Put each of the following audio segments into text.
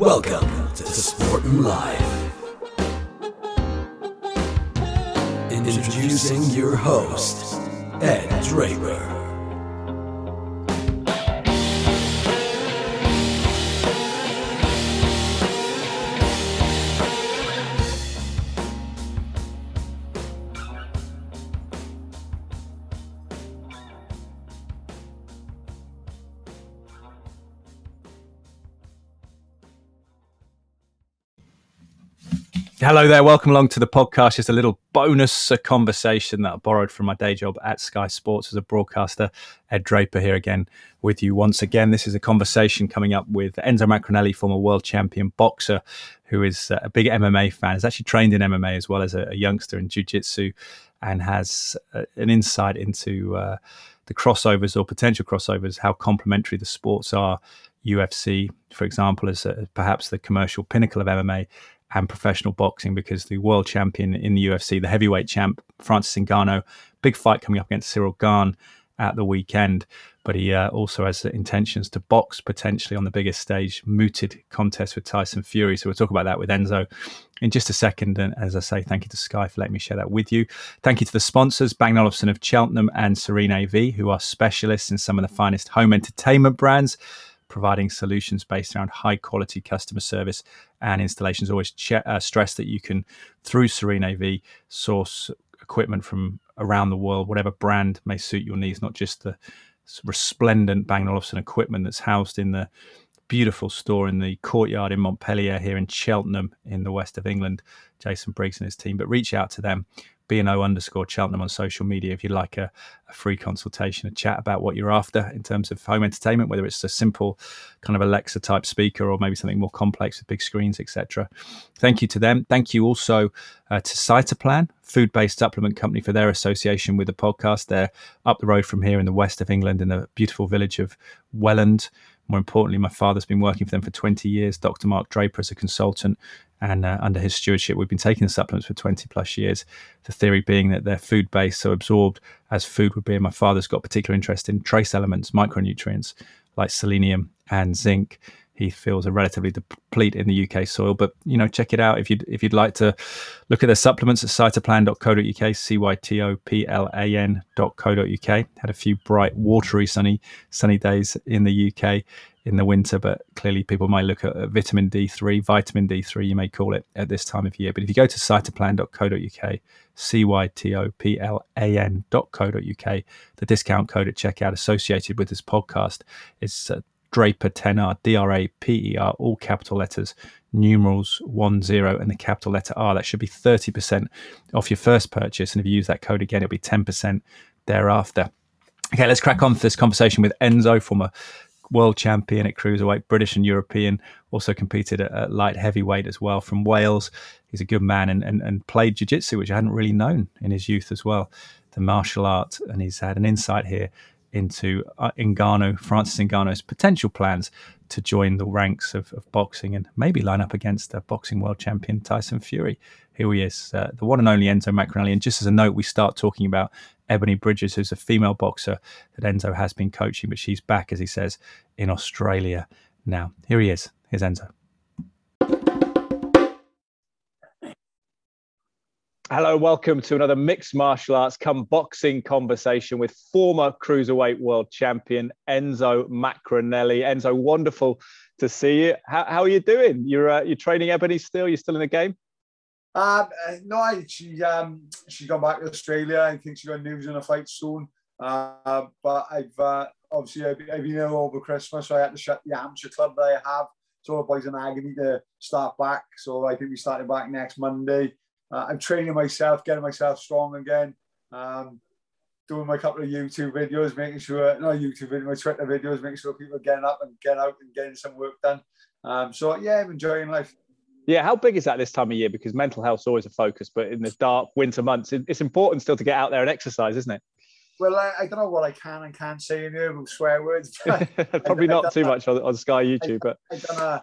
Welcome to Sportin' Live. Introducing your host, Ed Draper. Hello there, welcome along to the podcast. Just a little bonus conversation that I borrowed from my day job at Sky Sports as a broadcaster. Ed Draper here again with you once again. This is a conversation coming up with Enzo Maccarinelli, former world champion boxer, who is a big MMA fan. Has actually trained in MMA as well as a, a youngster in jiu-jitsu and has uh, an insight into uh, the crossovers or potential crossovers, how complementary the sports are. UFC, for example, is uh, perhaps the commercial pinnacle of MMA and professional boxing because the world champion in the UFC, the heavyweight champ Francis Ngannou, big fight coming up against Cyril Gane at the weekend. But he uh, also has intentions to box potentially on the biggest stage, mooted contest with Tyson Fury. So we'll talk about that with Enzo in just a second. And as I say, thank you to Sky for letting me share that with you. Thank you to the sponsors, Bang Olufsen of Cheltenham and Serene AV, who are specialists in some of the finest home entertainment brands providing solutions based around high quality customer service and installations. Always che- uh, stress that you can, through Serene AV, source equipment from around the world, whatever brand may suit your needs, not just the resplendent Bang Olufsen equipment that's housed in the beautiful store in the courtyard in Montpellier here in Cheltenham in the west of England. Jason Briggs and his team, but reach out to them BNO underscore Cheltenham on social media if you'd like a, a, free consultation, a chat about what you're after in terms of home entertainment, whether it's a simple kind of Alexa type speaker or maybe something more complex with big screens, etc. Thank you to them. Thank you also uh, to Cytoplan, food based supplement company, for their association with the podcast. They're up the road from here in the west of England in the beautiful village of Welland. More importantly, my father's been working for them for 20 years. Dr. Mark Draper as a consultant, and uh, under his stewardship, we've been taking the supplements for 20 plus years. The theory being that they're food based, so absorbed as food would be. And my father's got particular interest in trace elements, micronutrients like selenium and zinc. He feels are relatively deplete in the UK soil, but you know, check it out if you'd if you'd like to look at their supplements at cytoplan.co.uk, c y t o p l a n.co.uk. Had a few bright, watery, sunny sunny days in the UK in the winter, but clearly people might look at vitamin D3, vitamin D3, you may call it at this time of year. But if you go to cytoplan.co.uk, C Y T O P L A N.co.uk, the discount code at checkout associated with this podcast is uh, Draper 10R, D R A P E R, all capital letters, numerals 10, and the capital letter R. That should be 30% off your first purchase. And if you use that code again, it'll be 10% thereafter. Okay, let's crack on for this conversation with Enzo, former world champion at cruiserweight, British and European. Also competed at, at light heavyweight as well from Wales. He's a good man and, and, and played jiu jitsu, which I hadn't really known in his youth as well, the martial art. And he's had an insight here into uh, Ngannou, Francis Ngannou's potential plans to join the ranks of, of boxing and maybe line up against the boxing world champion Tyson Fury. Here he is, uh, the one and only Enzo Maccarinelli. And just as a note, we start talking about Ebony Bridges, who's a female boxer that Enzo has been coaching, but she's back, as he says, in Australia now. Here he is. Here's Enzo. Hello, welcome to another mixed martial arts come boxing conversation with former cruiserweight world champion Enzo Maccarinelli. Enzo, wonderful to see you. How, how are you doing? You're uh, you're training Ebony still? You're still in the game? Um, no, she um, she's gone back to Australia. I think she got news in a fight soon. Uh, but I've uh, obviously I've, I've been ill over Christmas, so I had to shut the amateur club that I have. So the boys in agony to start back. So I think we started back next Monday. Uh, I'm training myself, getting myself strong again. Um, doing my couple of YouTube videos, making sure, not YouTube videos, my Twitter videos, making sure people are getting up and getting out and getting some work done. Um, so yeah, I'm enjoying life. Yeah, how big is that this time of year? Because mental health is always a focus, but in the dark winter months, it's important still to get out there and exercise, isn't it? Well, I, I don't know what I can and can't say in here with swear words. Probably I, not I too much on, on, Sky YouTube, but I done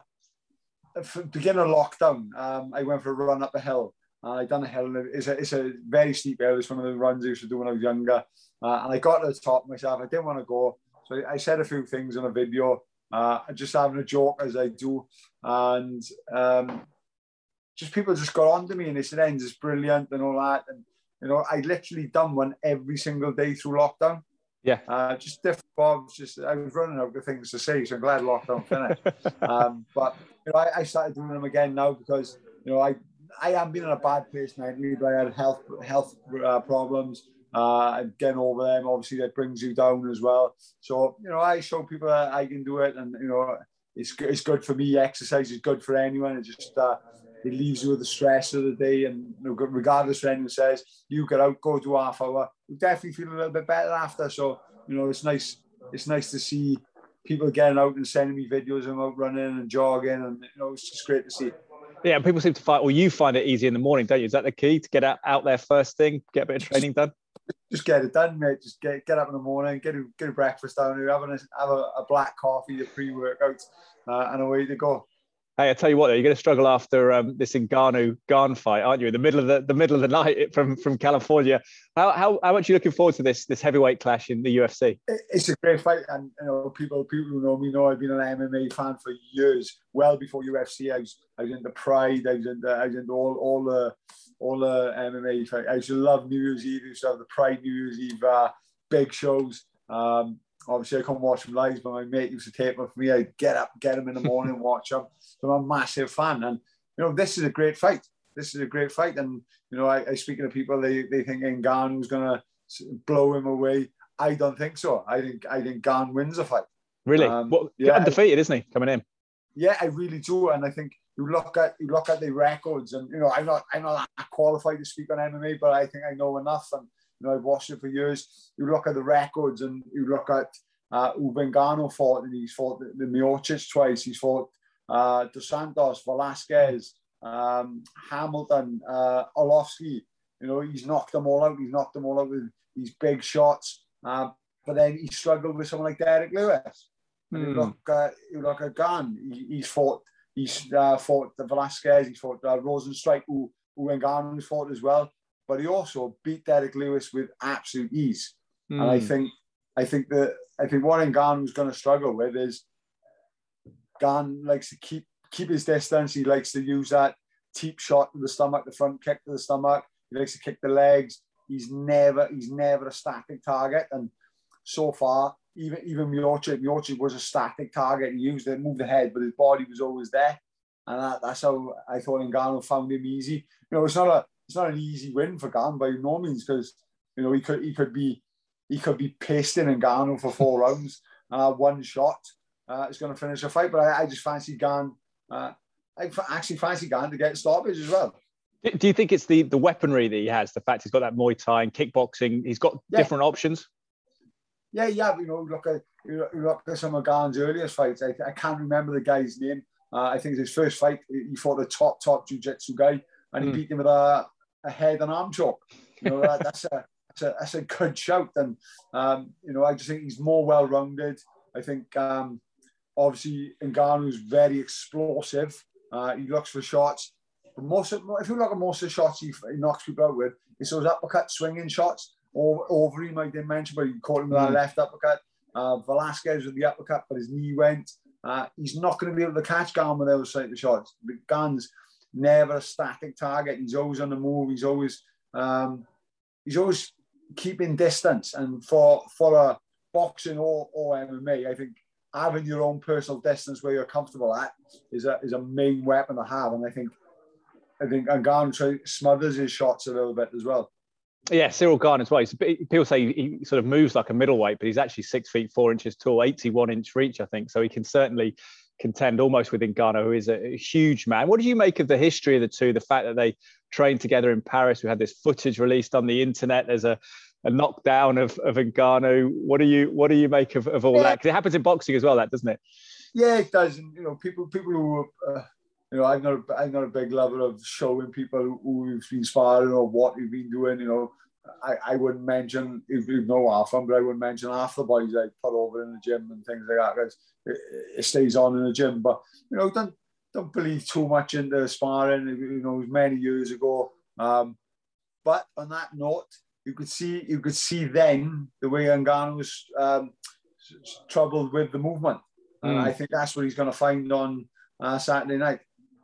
a beginning of lockdown. Um, I went for a run up a hill. I done a hill. It's a, it's a very steep hill. It's one of the runs I used to do when I was younger. Uh, and I got to the top myself. I didn't want to go, so I said a few things in a video uh, just having a joke as I do, and um, just people just got on to me and they said, "Ends is brilliant" and all that, and you know, I literally done one every single day through lockdown. Yeah. Uh, just different bobs. Just I was running out of things to say, so I'm glad lockdown finished. um, but you know, I, I, started doing them again now because you know I I have been in a bad place mentally, but I had health health uh, problems. Uh, getting over them, obviously, that brings you down as well. So you know, I show people that I can do it, and you know, it's it's good for me. Exercise is good for anyone. It just uh, it leaves you with the stress of the day, and you know, regardless of anyone says, you get out, go to half hour, you definitely feel a little bit better after. So you know, it's nice. It's nice to see people getting out and sending me videos of them out running and jogging, and you know, it's just great to see. Yeah, people seem to find, or you find it easy in the morning, don't you? Is that the key to get out, out there first thing, get a bit of training done? Just get it done, mate. Just get get up in the morning, get a, get a breakfast down here, have a, have a, a black coffee, your pre workout, uh, and away to go. Hey, I tell you what, you're going to struggle after um, this Ngannou Gane fight, aren't you? In the middle of the, the middle of the night from from California. How, how how much are you looking forward to this this heavyweight clash in the UFC? It's a great fight, and you know people people who know me know I've been an MMA fan for years. Well before UFC, I was I was into Pride, I was into I was into all all the all the MMA fight. I used to love New Year's Eve. Used to have the Pride New Year's Eve uh, big shows. Um, obviously I couldn't watch them live, but my mate used to tape them for me. I'd get up, get them in the morning, watch them. So I'm a massive fan. And, you know, this is a great fight. This is a great fight. And, you know, I, I speaking to people, they, they think Ngannou was going to blow him away. I don't think so. I think I think Gane wins the fight. Really? Um, well, yeah, undefeated, isn't he, coming in? Yeah, I really do. And I think you look at you look at the records, and you know, I'm not I'm not qualified to speak on MMA, but I think I know enough. And you know, I've watched it for years. You look at the records and you look at uh, Ubengano fought, and he's fought the, the Miocic twice. He's fought uh, Dos Santos, Velasquez, um, Hamilton, uh, Arlovsky. You know, he's knocked them all out. He's knocked them all out with these big shots. Uh, but then he struggled with someone like Derrick Lewis. And you hmm. look, uh, you look at. He, he's fought. He's uh, fought the Velasquez. He's fought uh, Rozenstruik, who who fought as well but he also beat Derrick Lewis with absolute ease. Mm. And I hmm. think I think that I think what Ngannou was going to struggle with is Gane likes to keep keep his distance. He likes to use that teep shot to the stomach, the front kick to the stomach. He likes to kick the legs. He's never he's never a static target. And so far, even even Miocic, Miocic was a static target. He used it, moved the head, but his body was always there. And that, that's how I thought Ngannou found him easy. You know, it's not a it's not an easy win for Gane by no means because you know he could he could be he could be pasting Ngannou for four rounds uh, one shot uh, is going to finish a fight. But I, I just fancy Gane. Uh, I actually fancy Gane to get stoppage as well. Do you think it's the the weaponry that he has? The fact he's got that Muay Thai and kickboxing. He's got yeah. different options. Yeah, yeah. You know, look at look at some of Gane's earliest fights. I, I can't remember the guy's name. Uh, I think his first fight, he fought a top top jiu-jitsu guy, and he mm. beat him with a head and arm choke. You know, that, that's a that's a, that's a good shout. And um, you know, I just think he's more well rounded. I think um, obviously Ngannou's very explosive. Uh, he looks for shots. But most of, if you look at most of the shots he, he knocks people out with, it's those uppercut swinging shots. Or over him, I didn't mention, but he caught him with mm. that left uppercut. Uh, Velasquez with the uppercut, but his knee went. Uh, he's not going to be able to catch Gane with those type of shots. But Gane's never a static target. He's always on the move. He's always um, he's always keeping distance. And for for a boxing or, or MMA, I think having your own personal distance where you're comfortable at is a is a main weapon to have. And I think I think Ngannou smothers his shots a little bit as well. Yeah, Cyril Gane as well. People say he sort of moves like a middleweight, but he's actually six feet four inches tall, 81 inch reach, I think. So he can certainly contend almost with Ngannou, who is a, huge man. What do you make of the history of the two? The fact that they trained together in Paris. We had this footage released on the internet. There's a, a knockdown of, of Ngannou. What do you what do you make of, of all yeah. that? Because it happens in boxing as well, that doesn't it? Yeah, it does. And, you know, people people who uh, you know, I'm not a, I'm not a big lover of showing people who, who we've been sparring or what we've been doing. You know, I, I wouldn't mention, you know half them, but I wouldn't mention half the boys I put over in the gym and things like that because it, it, stays on in the gym. But, you know, don't don't believe too much into sparring, you know, many years ago. Um, but on that note, you could see you could see then the way Ngannou was um, troubled with the movement. And mm. I think that's what he's going to find on uh, Saturday night.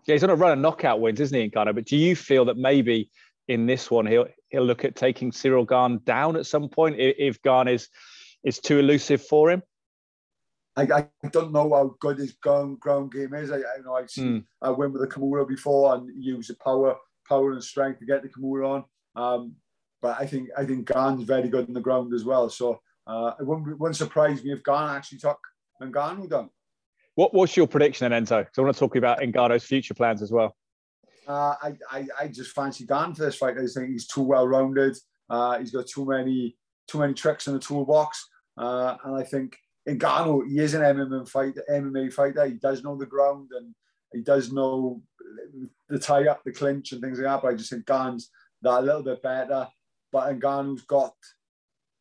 Yeah, he's on a run of knockout wins, isn't he, Ngannou? But do you feel that maybe in this one he'll he'll look at taking Cyril Gane down at some point if Gane is is too elusive for him? I, I don't know how good his ground, ground game is. I, I know I've seen mm. I went with the Kimura before and use the power power and strength to get the Kimura on. Um, but I think I think Gane's very good in the ground as well. So uh, it wouldn't, wouldn't surprise me if Gane actually took Ngannou down. What, what's your prediction then, Enzo? Because I want to talk about Ngannou's future plans as well. Uh, I, I, I just fancy Dan for this fight. I think he's too well rounded. Uh, he's got too many too many tricks in the toolbox, uh, and I think Ngannou he is an MMA fighter. MMA fighter. He does know the ground and he does know the tie up, the clinch, and things like that. But I just think Gane's that a little bit better. But Ngannou's got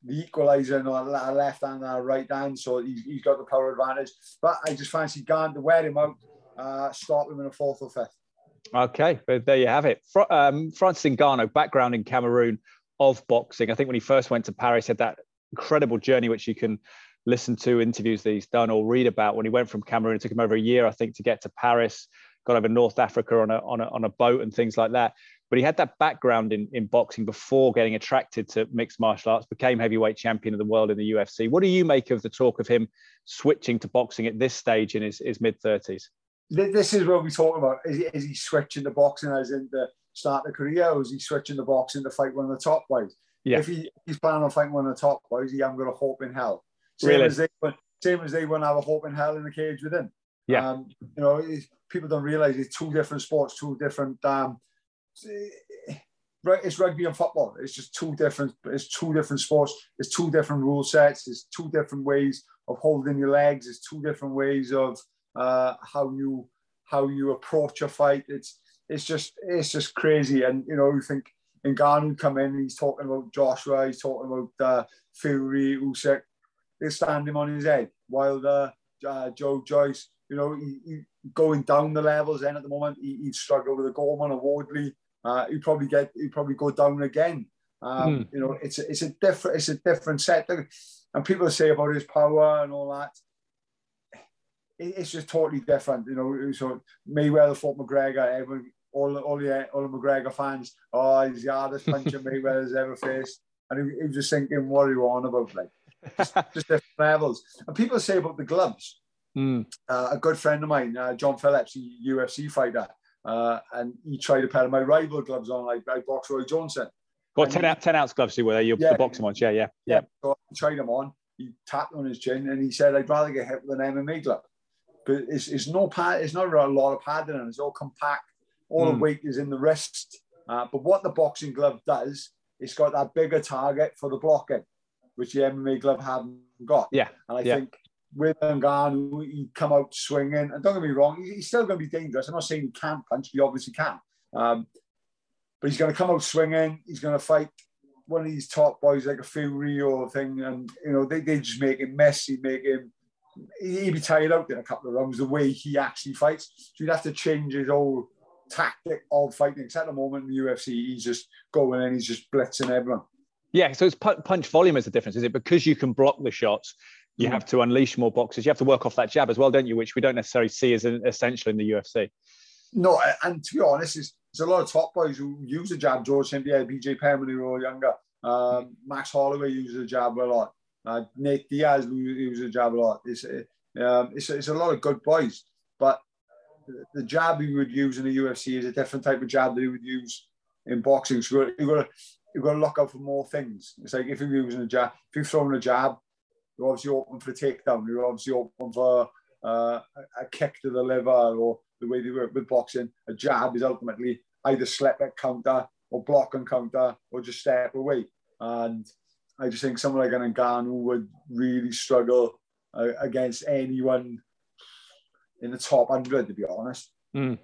the equaliser on the left hand and right hand, so he's, he's got the power advantage. But I just fancy Gane to wear him out, uh, start him in a fourth or fifth. Okay, there you have it. Um, Francis Ngannou, background in Cameroon of boxing. I think when he first went to Paris, he had that incredible journey, which you can listen to interviews that he's done or read about. When he went from Cameroon, it took him over a year, I think, to get to Paris. Got over North Africa on a on a on a boat and things like that. But he had that background in, in boxing before getting attracted to mixed martial arts, became heavyweight champion of the world in the UFC. What do you make of the talk of him switching to boxing at this stage in his, his mid 30s? This is what we talk about. Is he, is he switching the boxing as in the start of the career, or is he switching the boxing to fight one of the top boys? Yeah. If he, he's planning on fighting one of the top boys, he haven't got a hope in hell. Same really? as they same as they won't have a hope in hell in the cage with him. Yeah. Um, you know, people don't realize it's two different sports, two different um, it's rugby and football. It's just two different. It's two different sports. It's two different rule sets. It's two different ways of holding your legs. It's two different ways of uh, how you how you approach a fight. It's it's just it's just crazy. And you know, you think Ngannou come in. He's talking about Joshua. He's talking about uh, Fury, Usyk. They stand him on his head. While uh, uh, Joe Joyce, you know, he, he, going down the levels. Then at the moment, he, would struggle with a Gorman or Wardley uh, he'd probably get he'd probably go down again. Um, mm. You know, it's a, it's a different it's a different set. And people say about his power and all that. It's just totally different, you know. So Mayweather fought McGregor. Everyone, all all the all the McGregor fans, oh, he's the hardest puncher Mayweather's ever faced. And he, he, was just thinking, what are you on about? Like, just, just different levels. And people say about the gloves. Mm. Uh, a good friend of mine, uh, John Phillips, UFC fighter, uh, and he tried a pair of my rival gloves on, like I box Roy Johnson. What 10, out, 10 ounce gloves you were they? Your, yeah, the boxing ones, yeah, yeah, yeah. So I tried them on. He tapped on his chin and he said, "I'd rather get hit with an MMA glove." But it's, it's no pad. It's not a lot of padding, and it's all compact. All mm. the hmm. weight is in the wrist. Uh, but what the boxing glove does, it's got that bigger target for the blocking, which the MMA glove haven't got. Yeah, and I yeah. think with Ngannou, he come out swinging. And don't get me wrong, he's still going to be dangerous. I'm not saying he can't punch, he obviously can. Um, but he's going to come out swinging. He's going to fight one of these top boys like a Fury or thing. And, you know, they, they just make him messy, make him, he'd be tired out in a couple of rounds the way he actually fights. So you'd have to change his whole tactic of fighting. Because at the moment in the UFC, he's just going and he's just blitzing everyone. Yeah, so it's punch volume is the difference. Is it because you can block the shots? you mm. have to unleash more boxes. You have to work off that jab as well, don't you? Which we don't necessarily see as an essential in the UFC. No, and to be honest, there's, there's a lot of top boys who use a jab. George St. Pierre, BJ Penn when they were younger. Um, Max Holloway uses a jab a lot. Uh, Nate Diaz uses a jab a lot. It's, um, it's, it's a lot of good boys. But the jab he would use in the UFC is a different type of jab that he would use in boxing. So you've got to, you've got to look out for more things. It's like if you're using a jab, if you're throwing a jab, you're obviously open for a takedown. You're obviously open for uh, a kick to the liver or the way they work with boxing. A jab is ultimately either slap at counter or block and counter or just step away. And I just think someone like an Ngannou would really struggle uh, against anyone in the top 100, to be honest. Mm.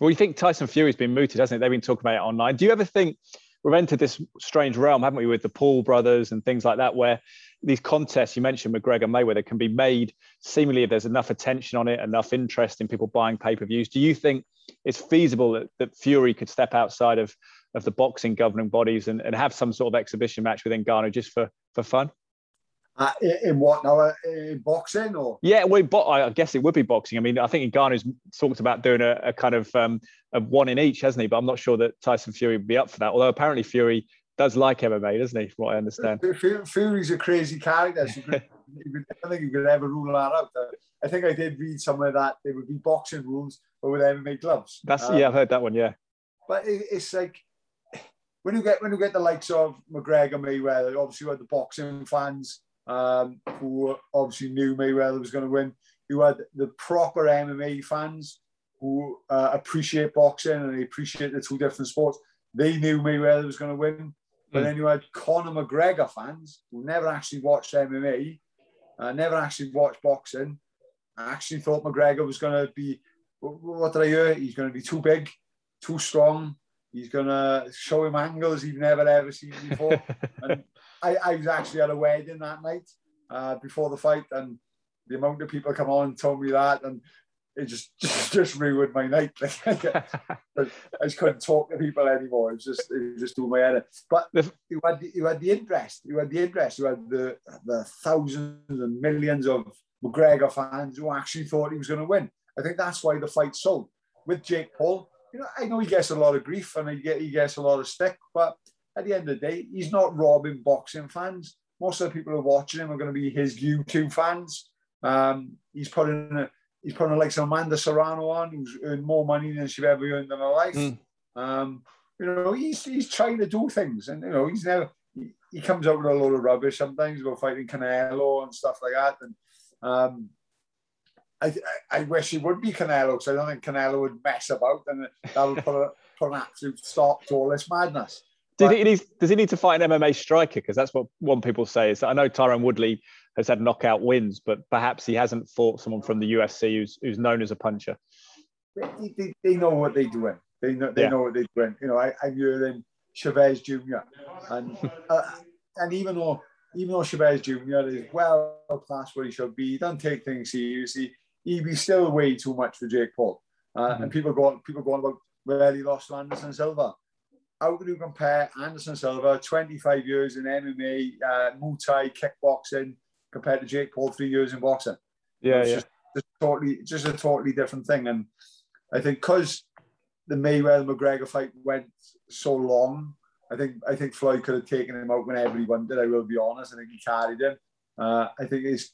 Well, you think Tyson Fury's been mooted, hasn't it? They've been talking about it online. Do you ever think we've entered this strange realm, haven't we, with the Paul brothers and things like that, where these contests you mentioned McGregor and Mayweather can be made seemingly if there's enough attention on it, enough interest in people buying pay per views. Do you think it's feasible that, that Fury could step outside of of the boxing governing bodies and, and have some sort of exhibition match with Ngannou just for for fun? Uh, in, what now? Uh, in boxing or? Yeah, well, bo- I guess it would be boxing. I mean, I think Ngannou's talked about doing a, a kind of um, a one in each, hasn't he? But I'm not sure that Tyson Fury would be up for that. Although apparently Fury does like MMA, doesn't he? From what I understand. Fury's a crazy character. So could, I think you could ever rule that out. I think I did read somewhere that there would be boxing rules, but with MMA gloves. That's um, yeah, I've heard that one. Yeah, but it, it's like when you get when you get the likes of McGregor, Mayweather, obviously you had the boxing fans um, who obviously knew Mayweather was going to win. You had the proper MMA fans who uh, appreciate boxing and they appreciate the two different sports. They knew Mayweather was going to win. But mm. then you had Conor McGregor fans who never actually watched MMA, uh, never actually watched boxing. I actually thought McGregor was going to be, what did I hear? He's going to be too big, too strong, He's gonna show him angles he's never ever seen before. and I, I was actually at a wedding that night uh, before the fight, and the amount of people come on and told me that, and it just just, just ruined my night. I just couldn't talk to people anymore. It was just it was just doing my head. But you had the, you had the interest. You had the interest. You had the the thousands and millions of McGregor fans who actually thought he was going to win. I think that's why the fight sold. With Jake Paul, you know, I know he gets a lot of grief and he, get, he gets a lot of stick, but at the end of the day, he's not robbing boxing fans. Most of the people who are watching him are going to be his YouTube fans. Um, he's putting a, he's putting like some Amanda Serrano on, who's earned more money than she's ever earned in her life. Mm. Um, you know, he's he's trying to do things, and you know, he's never he, he comes out with a lot of rubbish sometimes about fighting Canelo and stuff like that, and um, I, I wish he would be Canelo because I don't think Canelo would mess about and that would put, a, put an absolute stop to all this madness. Did he need, does he need to fight an MMA striker? Because that's what one people say. Is that I know Tyron Woodley has had knockout wins, but perhaps he hasn't fought someone from the UFC who's who's known as a puncher. They, they, they know what they're doing. They know they yeah. know what they're doing. You know, I, I'm hearing Chavez Jr. and uh, and even though even though Chavez Jr. is well past where he should be, he doesn't take things seriously he'd be still way too much for Jake Paul. Uh, mm-hmm. And people go on, people go on about where he lost to Anderson Silva. How can you compare Anderson Silva, 25 years in MMA, uh, Muay Thai, kickboxing, compared to Jake Paul, three years in boxing? Yeah, it's yeah. Just, just totally, just a totally different thing. And I think because the Mayweather McGregor fight went so long, I think I think Floyd could have taken him out whenever he wanted. I will be honest. I think he carried him. Uh, I think he's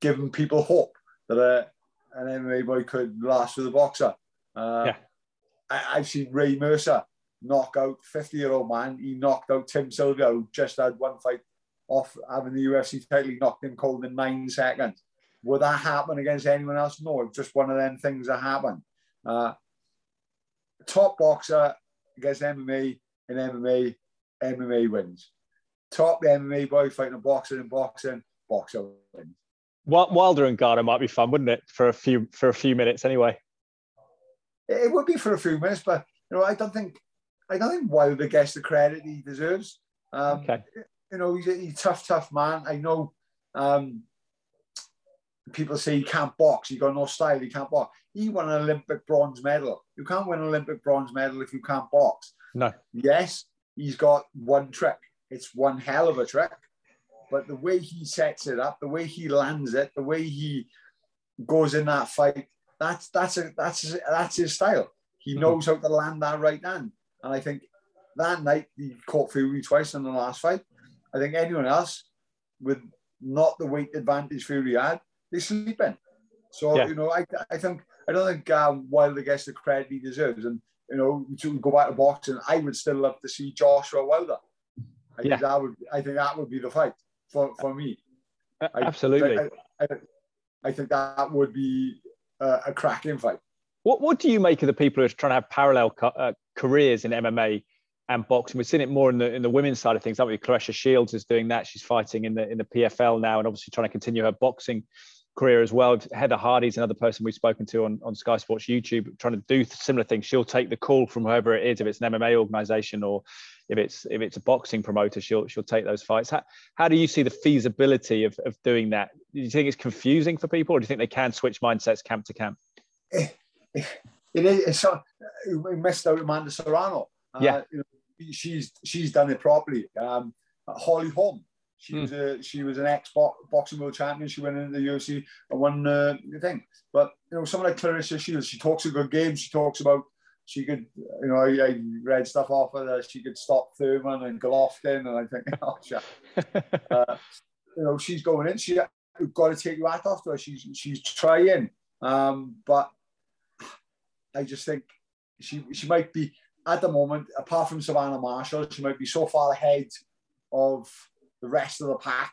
given people hope that uh, an MMA boy could last with a boxer. Uh, yeah. I, have seen Ray Mercer knock out 50 year old man. He knocked out Tim Sylvia, who just had one fight off having the UFC title. He knocked him cold in nine seconds. Would that happen against anyone else? No, it's just one of them things that happen. Uh, top boxer against MMA in MMA, MMA wins. Top MMA boy fighting a boxer in boxing, boxer wins. Wilder and Garner might be fun, wouldn't it? For a few for a few minutes, anyway. It would be for a few minutes, but you know, I don't think I don't think Wilder gets the credit he deserves. Um, okay. You know, he's a, he's a tough, tough man. I know um, people say he can't box. He got no style. He can't box. He won an Olympic bronze medal. You can't win an Olympic bronze medal if you can't box. No. Yes, he's got one trick. It's one hell of a trick but the way he sets it up, the way he lands it, the way he goes in that fight, that's that's a, that's that's his style. He mm-hmm. knows how to land that right hand, and I think that night he caught Fury twice in the last fight. I think anyone else with not the weight advantage Fury had, they sleep in. So yeah. you know, I, I think I don't think um, Wilder gets the credit he deserves, and you know, to go back to boxing, I would still love to see Joshua Wilder. I yeah. think that would I think that would be the fight for, for me. Absolutely. I, I, I, think that would be a, a cracking fight. What, what do you make of the people who are trying to have parallel uh, careers in MMA and boxing? We've seen it more in the in the women's side of things. Haven't we? Claressa Shields is doing that. She's fighting in the in the PFL now, and obviously trying to continue her boxing career as well. Heather Hardy's another person we've spoken to on, on Sky Sports YouTube, trying to do similar things. She'll take the call from whoever it is, if it's an MMA organization or if it's if it's a boxing promoter, she'll she'll take those fights. How, how do you see the feasibility of, of doing that? Do you think it's confusing for people, or do you think they can switch mindsets camp to camp? It, it is. So, we missed out Amanda Serrano. Uh, yeah, you know, she's she's done it properly. Um, Holly Holm She mm. was a she was an ex boxing world champion. She went into the UFC and won uh, the thing. But you know, someone like Claressa Shields, she talks a good game. She talks about she could, you know, I, I read stuff off of her. She could stop Thurman and Golovkin, and I think, oh shit. uh, you know, she's going in. She's got to take your hat off to her. She's she's trying, um, but I just think she she might be at the moment, apart from Savannah Marshall, she might be so far ahead of the rest of the pack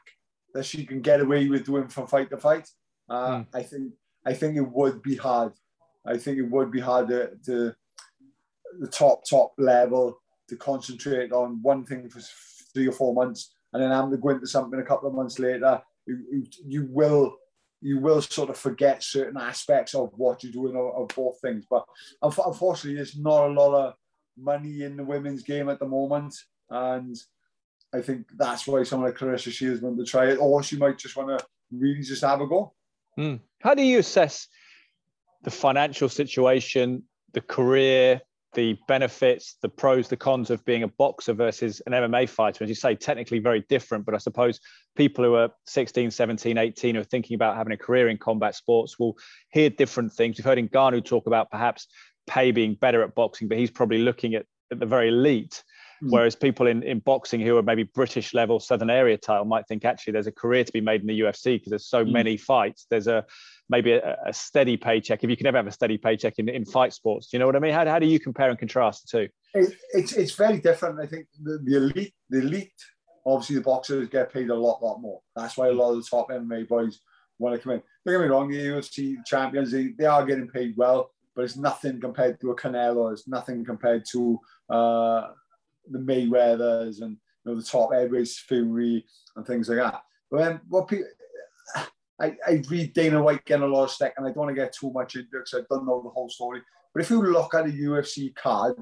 that she can get away with doing from fight to fight. Uh, mm. I think I think it would be hard. I think it would be hard to, to the top top level to concentrate on one thing for three or four months and then I'm going to something a couple of months later. You, you, will you will sort of forget certain aspects of what you're doing of, of both things. But unfortunately, there's not a lot of money in the women's game at the moment, and I think that's why someone like Claressa Shields want to try it, or she might just want to really just have a go. Mm. How do you assess the financial situation, the career, the benefits, the pros, the cons of being a boxer versus an MMA fighter. As you say, technically very different, but I suppose people who are 16, 17, 18 who are thinking about having a career in combat sports will hear different things. We've heard Ngannou talk about perhaps pay being better at boxing, but he's probably looking at, at the very elite. Mm. Whereas people in, in boxing who are maybe British level, Southern area title might think actually there's a career to be made in the UFC because there's so mm. many fights. There's a maybe a, a, steady paycheck if you can ever have a steady paycheck in, in fight sports. Do you know what I mean? How, how do you compare and contrast the two? It, it's it's very different. I think the, the elite the elite obviously the boxers get paid a lot lot more. That's why a lot of the top MMA boys want to come in. Don't get me wrong, the UFC champions they, they are getting paid well, but it's nothing compared to a Canelo. It's nothing compared to uh, the Mayweathers and you know the top heavyweights, Fury and things like that. But then what people, I, I read Dana White getting a lot of stick, and I don't want to get too much into it because I don't know the whole story. But if you look at a UFC card,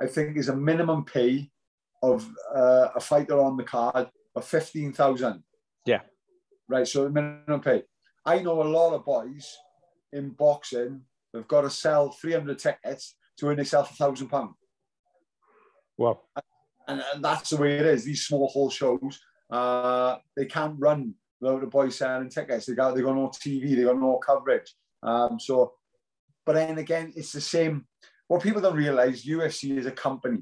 I think is a minimum pay of uh, a fighter on the card of fifteen thousand. Yeah. Right. So the minimum pay. I know a lot of boys in boxing have got to sell three hundred tickets to earn themselves a thousand pound. Wow. And, and, that's the way it is. These small hall shows, uh, they can't run without the boys selling tickets. They got they got no TV, they got no coverage. Um, so, but then again, it's the same. What people don't realize, UFC is a company.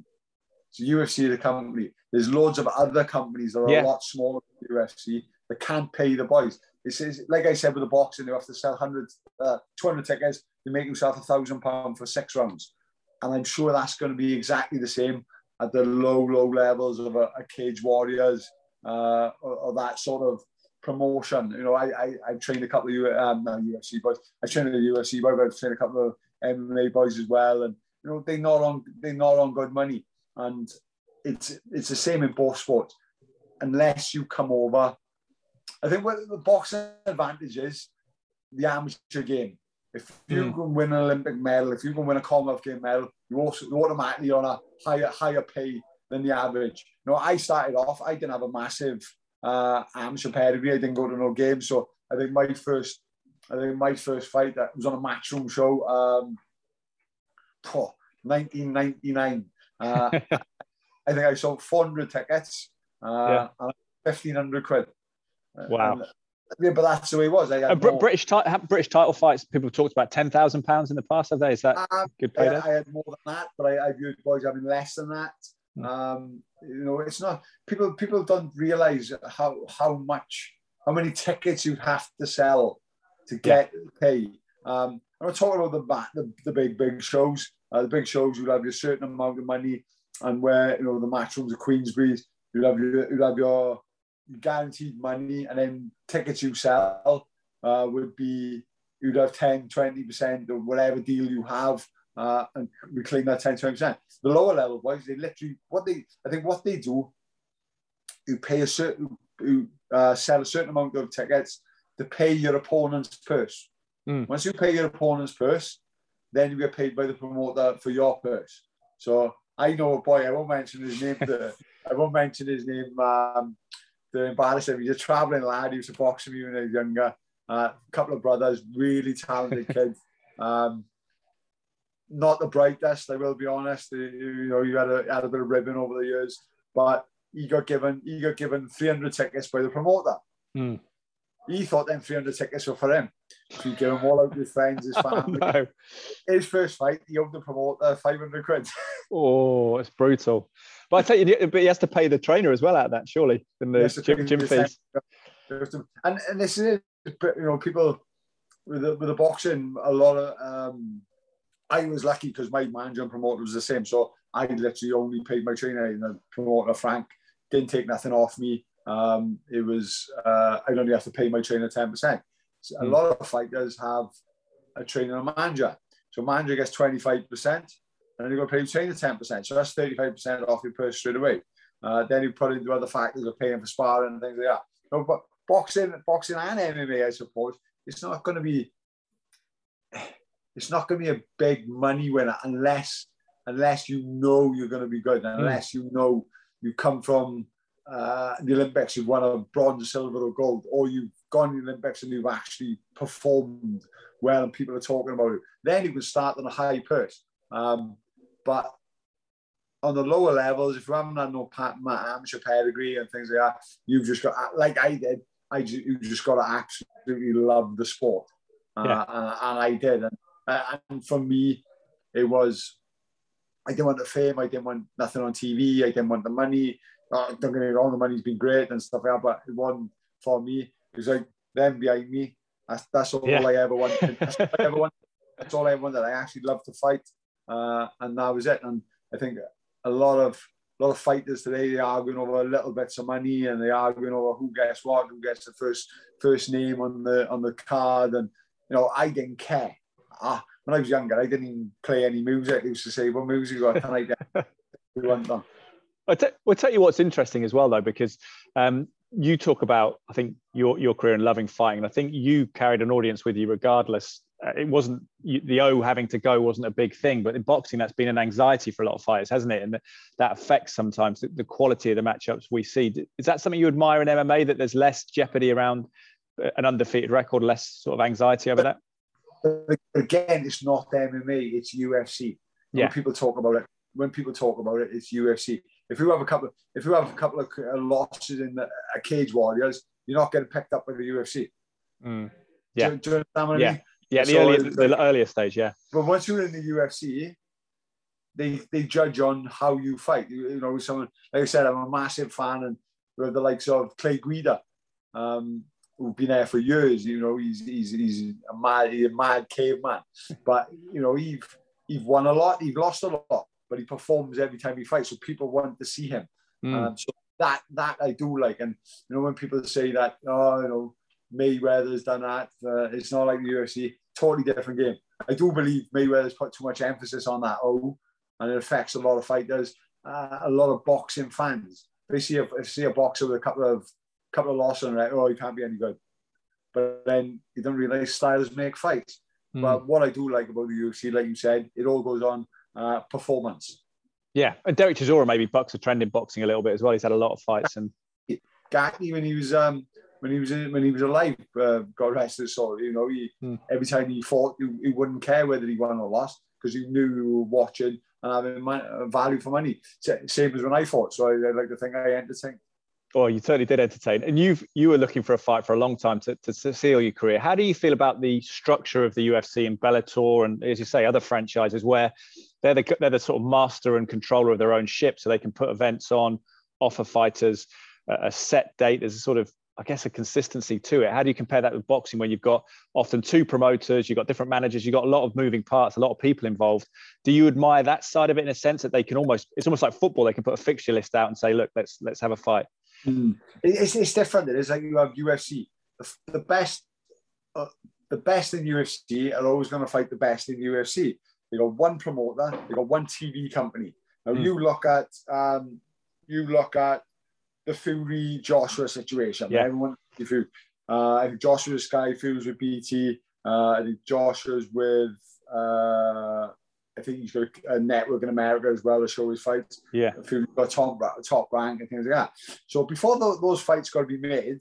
So UFC is a company. There's loads of other companies that are yeah. a lot smaller than UFC that can't pay the boys. This is like I said with the boxing, you have to sell 100, uh, 200 tickets to make yourself a thousand pound for six rounds. And I'm sure that's going to be exactly the same at the low, low levels of a, a Cage Warriors uh, or, or, that sort of promotion. You know, I I I've trained a couple of um, UFC boys. I trained a UFC boy, but I've trained a couple of MMA boys as well, and you know they're not on they're not on good money, and it's it's the same in both sports. Unless you come over, I think what the boxing advantage is the amateur game. If you mm. can win an Olympic medal, if you can win a Commonwealth Game medal, you also you're automatically on a higher higher pay than the average. You know, I started off, I didn't have a massive uh, amateur pedigree. I didn't go to no games, so I think my first, I think my first fight that was on a matchroom show, um, 1999. Uh, I think I sold 400 tickets, uh, yeah. 1500 quid. Uh, wow. And, yeah, but that's the way it was. I Br- British, ti- British title fights. People talked about ten thousand pounds in the past. Have they? Is that um, good pay? I, I, had more than that, but I, I viewed boys having less than that. Um, you know, it's not people. People don't realize how how much how many tickets you have to sell to get yeah. pay. Um, I'm not talking about the the, the big big shows. Uh, the big shows you'd have your certain amount of money, and where you know the match rooms of Queensberry, you'd have your you'd have your guaranteed money, and then tickets you sell uh, would be you'd have 10, 20% of whatever deal you have uh, and reclaim that 10, 20%. The lower level boys, they literally, what they, I think what they do, you pay a certain, you uh, sell a certain amount of tickets to pay your opponent's purse. Mm. Once you pay your opponent's purse, then you get paid by the promoter for your purse. So I know a boy, I won't mention his name, to, I won't mention his name um, to embarrass him. He's a traveling lad. He was a boxer when he was younger. A uh, couple of brothers, really talented kids. Um, not the brightest, I will be honest. You know, you had a, had a bit of ribbon over the years, but he got given he got given 300 tickets by the promoter. Mm. He thought them 300 tickets were for him. So he gave them all out to his friends, his Oh, family. no. His first fight, he owed the promoter 500 quid. oh, it's brutal. But I tell you, but he has to pay the trainer as well out of that, surely, in the gym, gym fees. and and this is you know people with the, with the boxing a lot of um I was lucky because my manager and promoter was the same so I literally only paid my trainer and the promoter Frank didn't take nothing off me. Um it was uh I'd only have to pay my trainer 10% so a Hmm. lot of fighters have a trainer and a manager. So manager gets 25% and then you got to pay your trainer 10% so that's 35% off your purse straight away. Uh, then you put into other factors of paying for sparring and things like that. No, but boxing, boxing and MMA, I suppose, it's not going to be, it's not going to be a big money winner unless, unless you know you're going to be good, unless you know you come from uh, the Olympics, you've won a bronze, silver, or gold, or you've gone to the Olympics and you've actually performed well, and people are talking about it. Then you can start on a high purse. Um, but on the lower levels, if you haven't had no amateur pedigree and things like that, you've just got, like I did, I just, you just got to absolutely love the sport. Uh, Yeah. and, and I did. And, uh, and for me, it was, I didn't want the fame, I didn't want nothing on TV, I didn't want the money. Uh, don't get me wrong, the money's been great and stuff like that, but it wasn't for me. It was like them behind me. That's, that's all Yeah. I ever wanted. That's all I ever wanted. That's all I ever wanted. I actually love to fight. Uh, and that was it. And I think a lot of a lot of fighters today they're arguing over little bits of money and they're arguing over who gets what, who gets the first first name on the on the card. And you know, I didn't care. Ah, when I was younger, I didn't even play any music. I used to say, "What music you got tonight?" we went on. I'll, t- I'll tell you what's interesting as well, though, because um, you talk about, I think, your, your career and loving fighting. And I think you carried an audience with you regardless. Uh, it wasn't you, the O having to go wasn't a big thing, but in boxing, that's been an anxiety for a lot of fighters, hasn't it? And that, that affects sometimes the, the quality of the matchups we see. Is that something you admire in MMA that there's less jeopardy around uh, an undefeated record, less sort of anxiety over that? Again, it's not MMA; it's UFC. Yeah. When people talk about it, when people talk about it, it's UFC. If you have a couple, if you have a couple of uh, losses in the, a Cage Warriors, you're not getting picked up by the UFC. Mm. Yeah. you- do you understand what I Yeah. mean? Yeah, the, So earlier, the earlier stage, yeah. But once you're in the UFC, they they judge on how you fight. You, you know, someone like I said, I'm a massive fan, and the likes of Clay Guida, um, who've been there for years. You know, he's he's he's a mad he's a mad caveman, but you know, he's he's won a lot, he's lost a lot, but he performs every time he fights, so people want to see him. Mm. Um, so that that I do like, and you know when people say that, oh, you know, Mayweather's done that, uh, it's not like the UFC. Totally different game. I do believe Mayweather's put too much emphasis on that O, and it affects a lot of fighters, uh, a lot of boxing fans. They see a they see a boxer with a couple of couple of losses and like, oh, he can't be any good. But then you don't realize styles make fights. Mm. But what I do like about the UFC, like you said, it all goes on uh, performance. Yeah, and Derek Chisora maybe bucks a trend in boxing a little bit as well. He's had a lot of fights, and Gatti when he was um when he was in, when he was alive, uh, God rest his soul. You know, he Hmm. every time he fought, he, he wouldn't care whether he won or lost because he knew you were watching and having value for money. Same as when I fought. So I, I like to think I entertained. Oh, you certainly did entertain. And you've you were looking for a fight for a long time to, to seal your career. How do you feel about the structure of the UFC and Bellator and, as you say, other franchises where they're the they're the sort of master and controller of their own ship, so they can put events on, offer fighters a, a set date. There's a sort of I guess a consistency to it. How do you compare that with boxing, where you've got often two promoters, you've got different managers, you've got a lot of moving parts, a lot of people involved. Do you admire that side of it in a sense that they can almost it's almost like football, they can put a fixture list out and say, look, let's let's have a fight. It- It's, it's different. It is like you have UFC. The, the best, uh, the best in UFC are always going to fight the best in UFC. They got one promoter. They got one TV company. Now Hmm. you look at, um, you look at the Fury Joshua situation. Yeah. Everyone, if you, uh, I think Joshua's Sky Fury's with BT. Uh, I think Joshua's with. Uh, I think he's got a network in America as well to show his fights Yeah. if you've got top top rank and things like that. So before tho- those fights got to be made,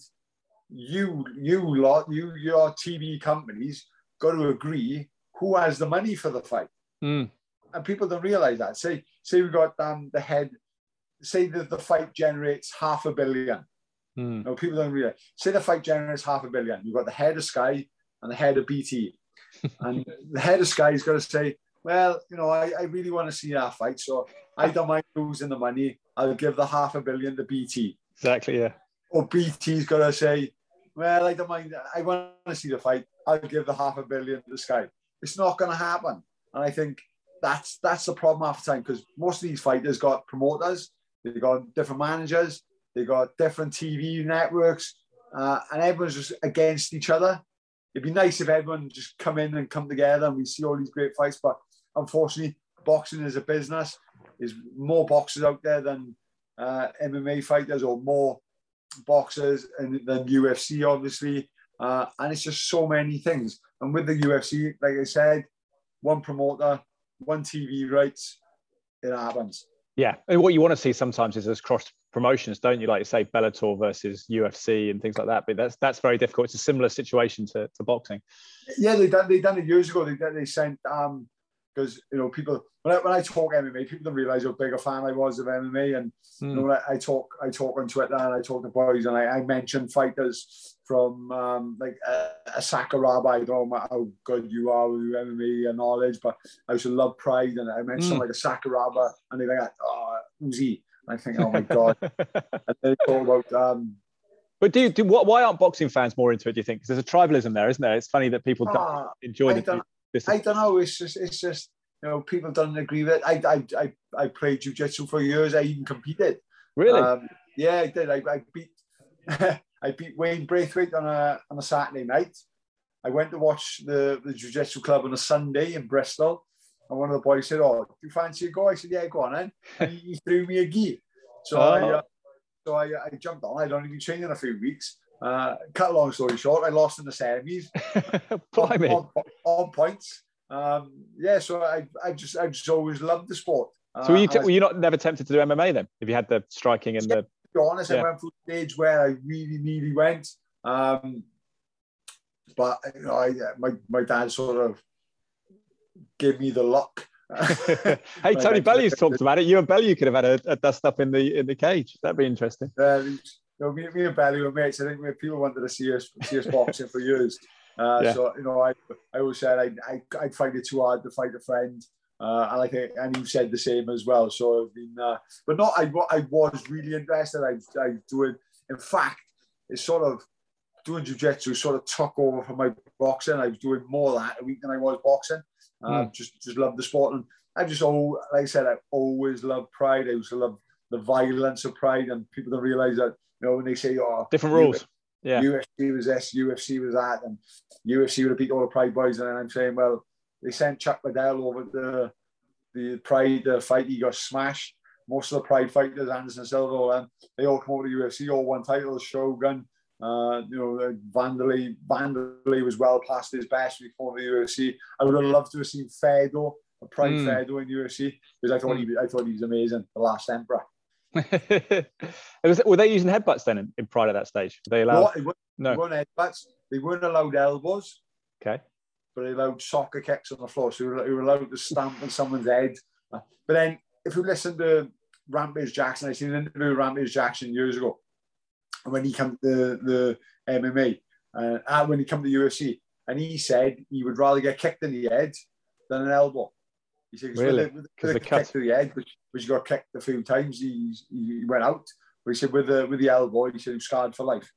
you you lot you your TV companies got to agree who has the money for the fight, Mm. and people don't realize that. Say say we got um, the head say that the fight generates half a billion. Mm. No, people don't realize. Say the fight generates half a billion. You've got the head of Sky and the head of BT. and the head of Sky's got to say, well, you know, I, I really want to see that fight. So I don't mind losing the money. I'll give the half a billion to BT. Exactly, yeah. Or BT's got to say, well, I don't mind. I want to see the fight. I'll give the half a billion to Sky. It's not going to happen. And I think that's that's the problem half the time because most of these fighters got promoters, they got different managers, they got different TV networks, uh, and everyone's just against each other. It'd be nice if everyone just come in and come together and we see all these great fights. But unfortunately, boxing is a business. There's more boxers out there than uh, MMA fighters or more boxers and than UFC, obviously. Uh, and it's just so many things. And with the UFC, like I said, one promoter, one TV rights, it happens. Yeah, and what you want to see sometimes is those cross promotions, don't you? Like you say, Bellator versus UFC and things like that. But that's that's very difficult. It's a similar situation to, to boxing. Yeah, they done they done it years ago. They they sent um because you know people when I, when I talk MMA, people don't realize how big a fan I was of MMA. And mm. you know, I, I, talk I talk on Twitter and I talk to boys and I, I mention fighters from um, like a, a Sakuraba. I don't know how good you are with MMA and knowledge, but I used to love Pride and I mentioned mm. like a Sakuraba and they're like, oh, who's he? I think, oh my god. and then talk about um, but do, do what, why aren't boxing fans more into it? Do you think? Because there's a tribalism there, isn't there? It's funny that people don't uh, enjoy I the, this I don't know. It's just, it's just, you know, people don't agree with it. I, I, I, I played jujitsu for years. I even competed. Really? Um, yeah, I did. I, I beat, I beat Wayne Braithwaite on a on a Saturday night. I went to watch the the jiu-jitsu club on a Sunday in Bristol, and one of the boys said, "Oh, do you fancy a go?" I said, "Yeah, go on." Then and he, threw me a gi. So oh. I, uh, so I, I jumped on. I'd only been training a few weeks. Uh, cut a long story short, I lost in the semis on, on, on, points. Um, yeah, so I, I just, I just always loved the sport. Uh, so were you, t- were you not never tempted to do MMA then? If you had the striking and the, to be honest, yeah. I went through a stage where I really, really went. Um, but you know, I, my my dad sort of gave me the luck. hey, Tony Bellew's talked about it. You and Bellew could have had a, a, dust up in the in the cage. That'd be interesting. Uh, you know, me, me and Bellew were mates. I think people wanted to see us see us boxing for years. Uh, yeah. So you know, I I always said I I I'd find it too hard to fight a friend. Uh, and I think, and you said the same as well. So I've been, uh, but not. I I was really interested. I I doing. In fact, it's sort of doing jiu-jitsu sort of took over from my boxing. I was doing more that a week than I was boxing. Uh, mm. Just just love the sport, and I just all like I said, I always loved Pride. I used to love the violence of Pride, and people don't realize that you know when they say, "Oh, different rules." Yeah, UFC was this, UFC was that, and UFC would have beat all the Pride boys, and I'm saying, well, they sent Chuck Liddell over the the Pride uh, fight. He got smashed. Most of the Pride fighters, Anderson Silva, and they all come over to UFC, all one title, Shogun. Uh, you know, Wanderlei, Wanderlei was well past his best before the UFC. I would have loved to have seen Fedor, a Pride mm. Fedor in UFC, because I thought mm. he, I thought he was amazing, the last emperor. was, were they using headbutts then in, in Pride at that stage? Were they allowed? No, no. They weren't headbutts. They weren't allowed elbows. Okay. But they allowed soccer kicks on the floor. So you were allowed to stamp on someone's head. But then, if you listen to Rampage Jackson, I seen an interview with Rampage Jackson years ago when he came to the, the MMA, uh, when he came to the UFC, and he said he would rather get kicked in the head than an elbow. He said, really? with, the, with the kick to the head, which, which got kicked a few times, he, he went out. But he said with the with the elbow, he said he was scarred for life.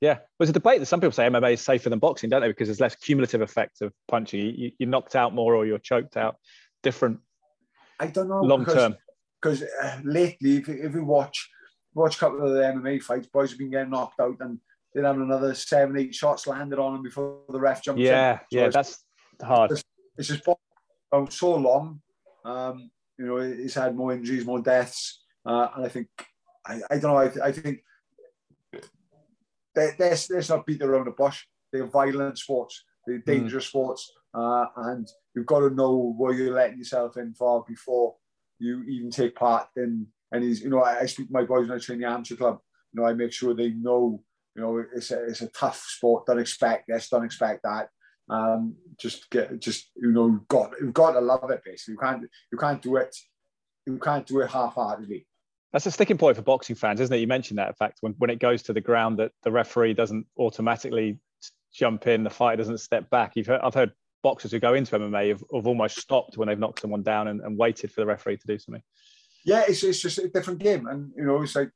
Yeah, there's a debate that some people say MMA is safer than boxing, don't they? Because there's less cumulative effect of punching. You, you're knocked out more, or you're choked out. Different. I don't know. Long because, term. Because uh, lately, if, if we watch watch a couple of the MMA fights, boys have been getting knocked out and then having another seven, eight shots landed on them before the ref jumped yeah, in. So yeah, that's hard. It's, it's just been so long. Um, you know, he's had more injuries, more deaths, uh, and I think I, I don't know. I, I think they, let's, let's not beat around the bush. They're violent sports. They're hmm. dangerous mm. sports, uh, and you've got to know what you're letting yourself in for before you even take part in and he's, you know, I, I speak to my boys when I train the amateur club. You know, I make sure they know, you know, it's a, it's a tough sport. Don't expect this, don't expect that. Um, just get, just you know, you've got you've got to love it. Basically, you can't you can't do it, you can't do it half-heartedly. That's a sticking point for boxing fans, isn't it? You mentioned that in fact when, when it goes to the ground that the referee doesn't automatically jump in, the fighter doesn't step back. You've heard, I've heard boxers who go into MMA have, have almost stopped when they've knocked someone down and, and, waited for the referee to do something. Yeah, it's, it's just a different game, and you know it's like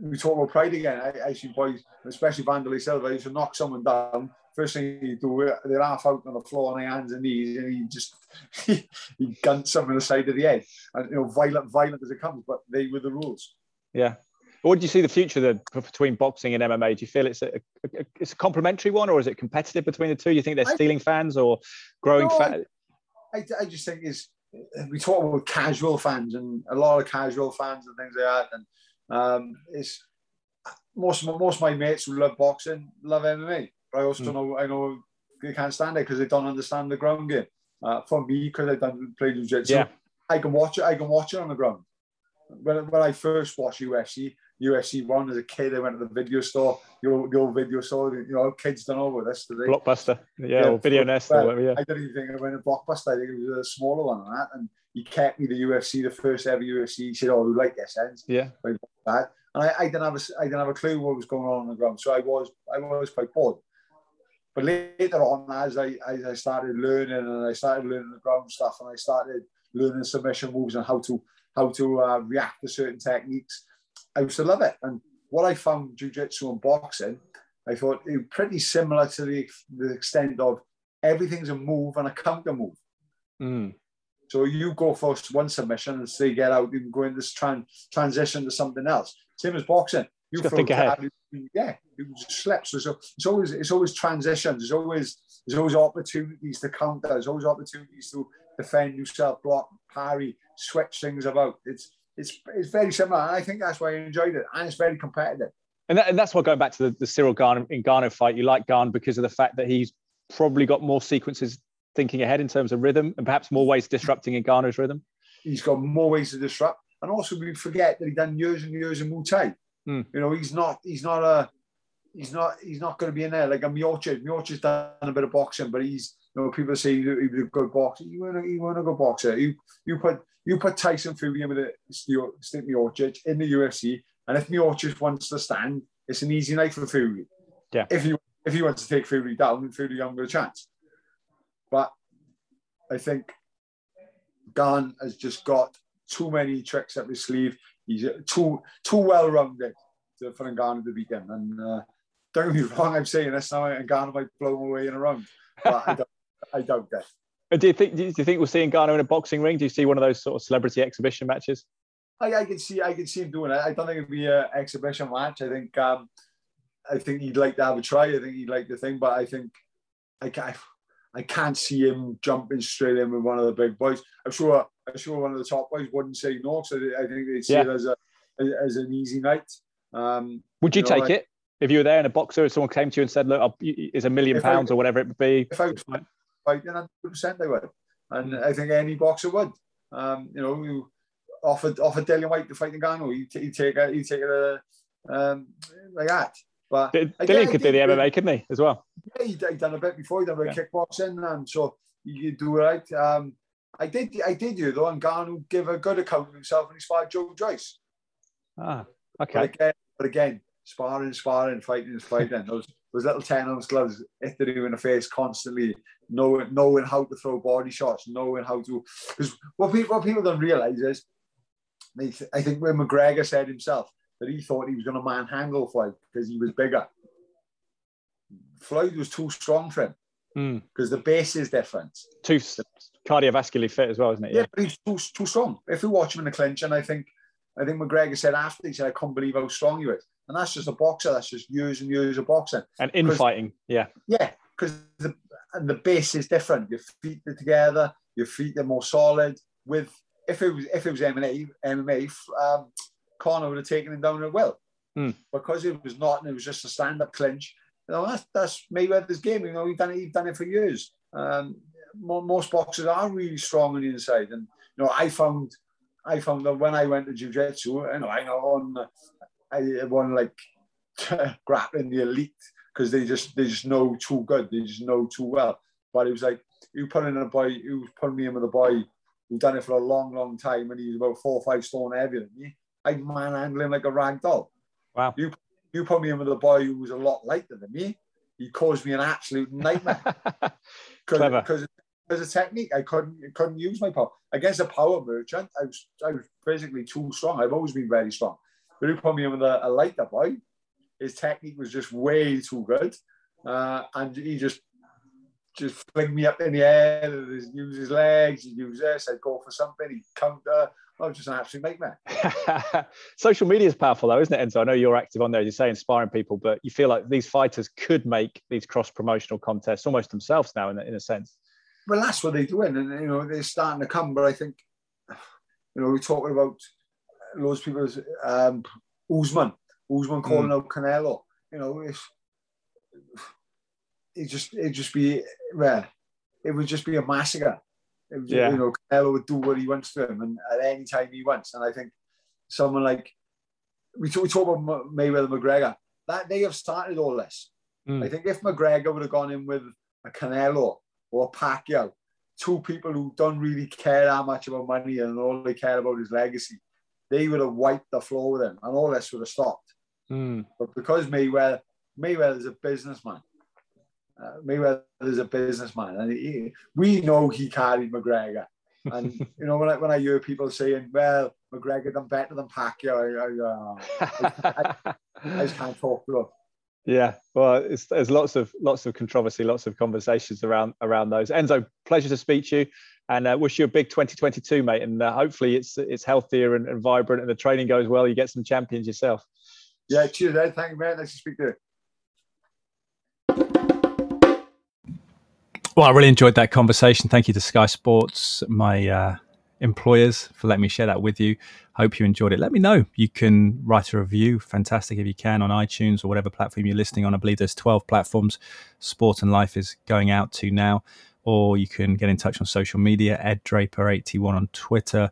we talk about pride again. I, I see boys, especially Wanderlei Silva, used to knock someone down. First thing you do, they're half out on the floor on their hands and knees, and he just he, he guns someone in the side of the head, and you know, violent, violent as it comes. But they were the rules. Yeah. What do you see the future between boxing and MMA? Do you feel it's a, a, it's a complementary one, or is it competitive between the two? Do you think they're stealing fans or growing no, fans? I, I, I, just think is we talk about casual fans and a lot of casual fans and things like that, and um, it's most of my, most of my mates who love boxing love MMA, but I also mm. know I know they can't stand it because they don't understand the ground game. Uh, for me, because I don't play jiu-jitsu, yeah. I can watch it. I can watch it on the ground. When, when I first watched UFC, UFC one as a kid, I went to the video store, your your video store. You know, kids don't know about this today. Blockbuster, yeah, yeah or Video Nest, or whatever. Yeah, I didn't even think I went to Blockbuster. I think it was a smaller one on that, and he kept me the UFC, the first ever UFC. He said, "Oh, we like this ends." Yeah, like that. And I, I, didn't have a, I didn't have a clue what was going on on the ground, so I was I was quite bored. But later on, as I as I started learning and I started learning the ground stuff, and I started learning submission moves and how to how to uh, react to certain techniques, I used to love it. And what I found jiu-jitsu and boxing, I thought it was pretty similar to the, the extent of everything's a move and a counter move. Mm. So you go for one submission and say get out, you can go in this tran- transition to something else. Same as boxing. You throw think ahead. yeah, you just slip. So, so it's always it's always transitions. There's always there's always opportunities to counter. There's always opportunities to defend yourself, block, parry, switch things about. It's it's it's very similar. And I think that's why I enjoyed it, and it's very competitive. And, that, and that's why going back to the, the Gane in Ngannou fight, you like Gane because of the fact that he's probably got more sequences thinking ahead in terms of rhythm and perhaps more ways disrupting Ngannou's rhythm. He's got more ways to disrupt, and also we forget that he done years and years of Muay Thai. Mm. You know, he's not he's not a he's not he's not going to be in there like a Miocic. Miocic's done a bit of boxing, but he's you know people say he was a good boxer. You weren't a, you weren't a good boxer. You you put you put Tyson Fury in with a Stipe Miocic in the UFC, and if Miocic wants to stand, it's an easy night for Fury. Yeah. If he if he wants to take Fury down, Fury haven't got a chance. But I think Gane has just got too many tricks up his sleeve. He's too too well rounded for Ngannou to beat him. And uh, don't me wrong, I'm saying this now, and Ngannou might blow him away in a round, but I don't, I doubt that. Do you think? Do you think we'll see Ngannou in a boxing ring? Do you see one of those sort of celebrity exhibition matches? I, I can see, I can see him doing it. I don't think it'd be an exhibition match. I think, um, I think he'd like to have a try. I think he'd like the thing, but I think I can't. I can't see him jumping straight in with one of the big boys. I'm sure. I'm sure one of the top boys wouldn't say no. So I think they'd see yeah. it as a as an easy night. Um, Would you, you know, take it if you were there and a boxer, someone came to you and said, "Look, it's a million pounds I, or whatever it would be"? If I was fighting, 100 percent I would, and I think any boxer would. Um, you know, you offered offered Dillian Whyte to fight Ngannou, he'd, he'd take it, he'd take it um, like that. But Dillian could do the MMA, couldn't he, as well? Yeah, he would done a bit before. He done a bit yeah. kickboxing, and so you do right. Um, I did, I did you though, and Ngannou give a good account of himself and he fought Joe Joyce. Ah, okay. But again, but again, sparring, sparring, fighting, fighting. those those little ten ounce gloves hitting you in the face constantly, knowing knowing how to throw body shots, knowing how to. Because what people what people don't realize is, they, I think when McGregor said himself that he thought he was going to manhandle Floyd because he was bigger. Floyd was too strong for him because mm. the base is different. Too cardiovascularly fit as well, isn't it? Yeah, yeah but he's too, too strong. If you watch him in the clinch, and I think I think McGregor said after, he said, I can't believe how strong he is. And that's just a boxer. That's just years and years of boxing. And infighting, yeah. Yeah, because the, and the base is different. Your feet are together, your feet are more solid. With If it was if it was MMA, MMA um, Conor would have taken him down at will. Mm. Because it was not, and it was just a stand-up clinch. You know, that's, that's Mayweather's game. You know, he's done it, he's done it for years. Um, most boxers are really strong on the inside. And, you know, I found I found that when I went to jiu-jitsu, you know, I know on I won like grappling the elite because they just they just know too good, they just know too well. But it was like you put in a boy, you put me in with a boy who done it for a long, long time, and he's about four or five stone heavier than me. I manhandling like a rag doll. Wow. You you put me in with a boy who was a lot lighter than me. He caused me an absolute nightmare. Clever. Because as a technique, I couldn't couldn't use my power against a power merchant. I was I was basically too strong. I've always been very strong. But he put me in with a, a lighter boy. His technique was just way too good, uh, and he just just fling me up in the air, and use his legs, he'd use this, I'd go for something, he'd counter. I was just an absolute nightmare. Social media is powerful though, isn't it, Enzo? I know you're active on there, you say inspiring people, but you feel like these fighters could make these cross promotional contests almost themselves now, in, in a sense. Well, that's what they're doing, and you know they're starting to come. But I think, you know, we're talking about loads of people. Um, Usman, Usman calling mm. out Canelo. You know, it's it just it just be well, it would just be a massacre. It yeah. You know, Canelo would do what he wants to him, and at any time he wants. And I think someone like we talk, we talk about Mayweather McGregor that they have started all this. Mm. I think if McGregor would have gone in with a Canelo or a Pacquiao, two people who don't really care that much about money and all they care about is legacy, they would have wiped the floor with him, and all this would have stopped. Mm. But because Mayweather Mayweather is a businessman, uh, Mayweather is a businessman, and he, we know he carried McGregor. And you know when I when I hear people saying, "Well, McGregor done better than Pacquiao," I, I, uh, I, I just can't talk to him. Yeah, well, there's lots of lots of controversy, lots of conversations around around those. Enzo, pleasure to speak to you, and uh, wish you a big 2022, mate. And uh, hopefully, it's it's healthier and, and, vibrant, and the training goes well. You get some champions yourself. Yeah, cheers, Ed. Thank you, mate. Nice to speak to you. Well, I really enjoyed that conversation. Thank you to Sky Sports, my uh, employers, for letting me share that with you. Hope you enjoyed it. Let me know. You can write a review, fantastic if you can, on iTunes or whatever platform you're listening on. I believe there's 12 platforms Sport and Life is going out to now. Or you can get in touch on social media, Ed Draper81 on Twitter.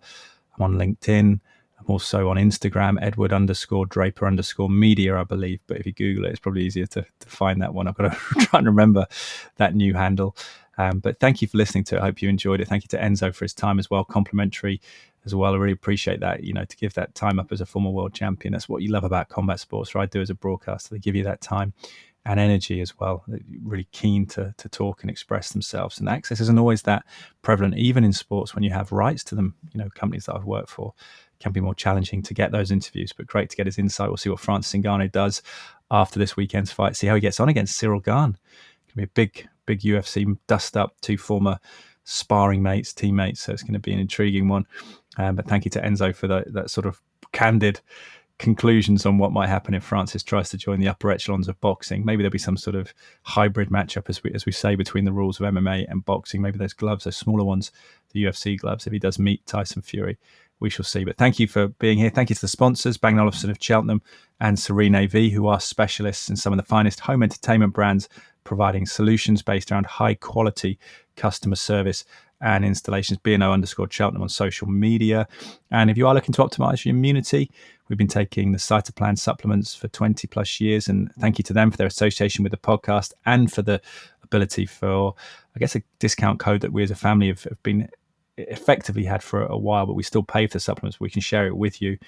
I'm on LinkedIn. I'm also on Instagram, Edward underscore Draper underscore media, I believe. But if you Google it, it's probably easier to, to find that one. I've got to try and remember that new handle. Um, but thank you for listening to it. I hope you enjoyed it. Thank you to Enzo for his time as well, complimentary as well. I really appreciate that, you know, to give that time up as a former world champion. That's what you love about combat sports, or I do as a broadcaster. They give you that time and energy as well. They're really keen to, to talk and express themselves. And access isn't always that prevalent, even in sports when you have rights to them. You know, companies that I've worked for can be more challenging to get those interviews, but great to get his insight. We'll see what Francis Ngannou does after this weekend's fight, see how he gets on against Ciryl Gane. It can be a big, big UFC dust up, two former sparring mates, teammates. So it's going to be an intriguing one. Um, but thank you to Enzo for that, that sort of candid conclusions on what might happen if Francis tries to join the upper echelons of boxing. Maybe there'll be some sort of hybrid matchup, as we as we say, between the rules of MMA and boxing. Maybe those gloves, those smaller ones, the UFC gloves, if he does meet Tyson Fury we shall see. But thank you for being here. Thank you to the sponsors, Bang Olufsen of Cheltenham and Serene AV, who are specialists in some of the finest home entertainment brands, providing solutions based around high quality customer service and installations. BNO underscore Cheltenham on social media. And if you are looking to optimize your immunity, we've been taking the Cytoplan supplements for 20 plus years. And thank you to them for their association with the podcast and for the ability for, I guess, a discount code that we as a family have, have been effectively had for a while, but we still pay for the supplements. We can share it with you.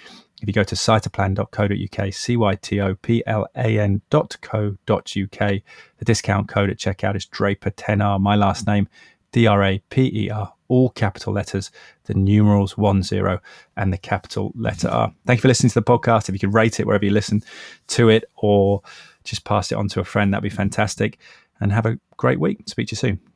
If you go to cytoplan.co.uk, C-Y-T-O-P-L-A-N.co.uk, the discount code at checkout is Draper10R, my last name, D-R-A-P-E-R, all capital letters, the numerals one zero and the capital letter R. Thank you for listening to the podcast. If you could rate it wherever you listen to it or just pass it on to a friend, that'd be fantastic. And have a great week. Speak to you soon.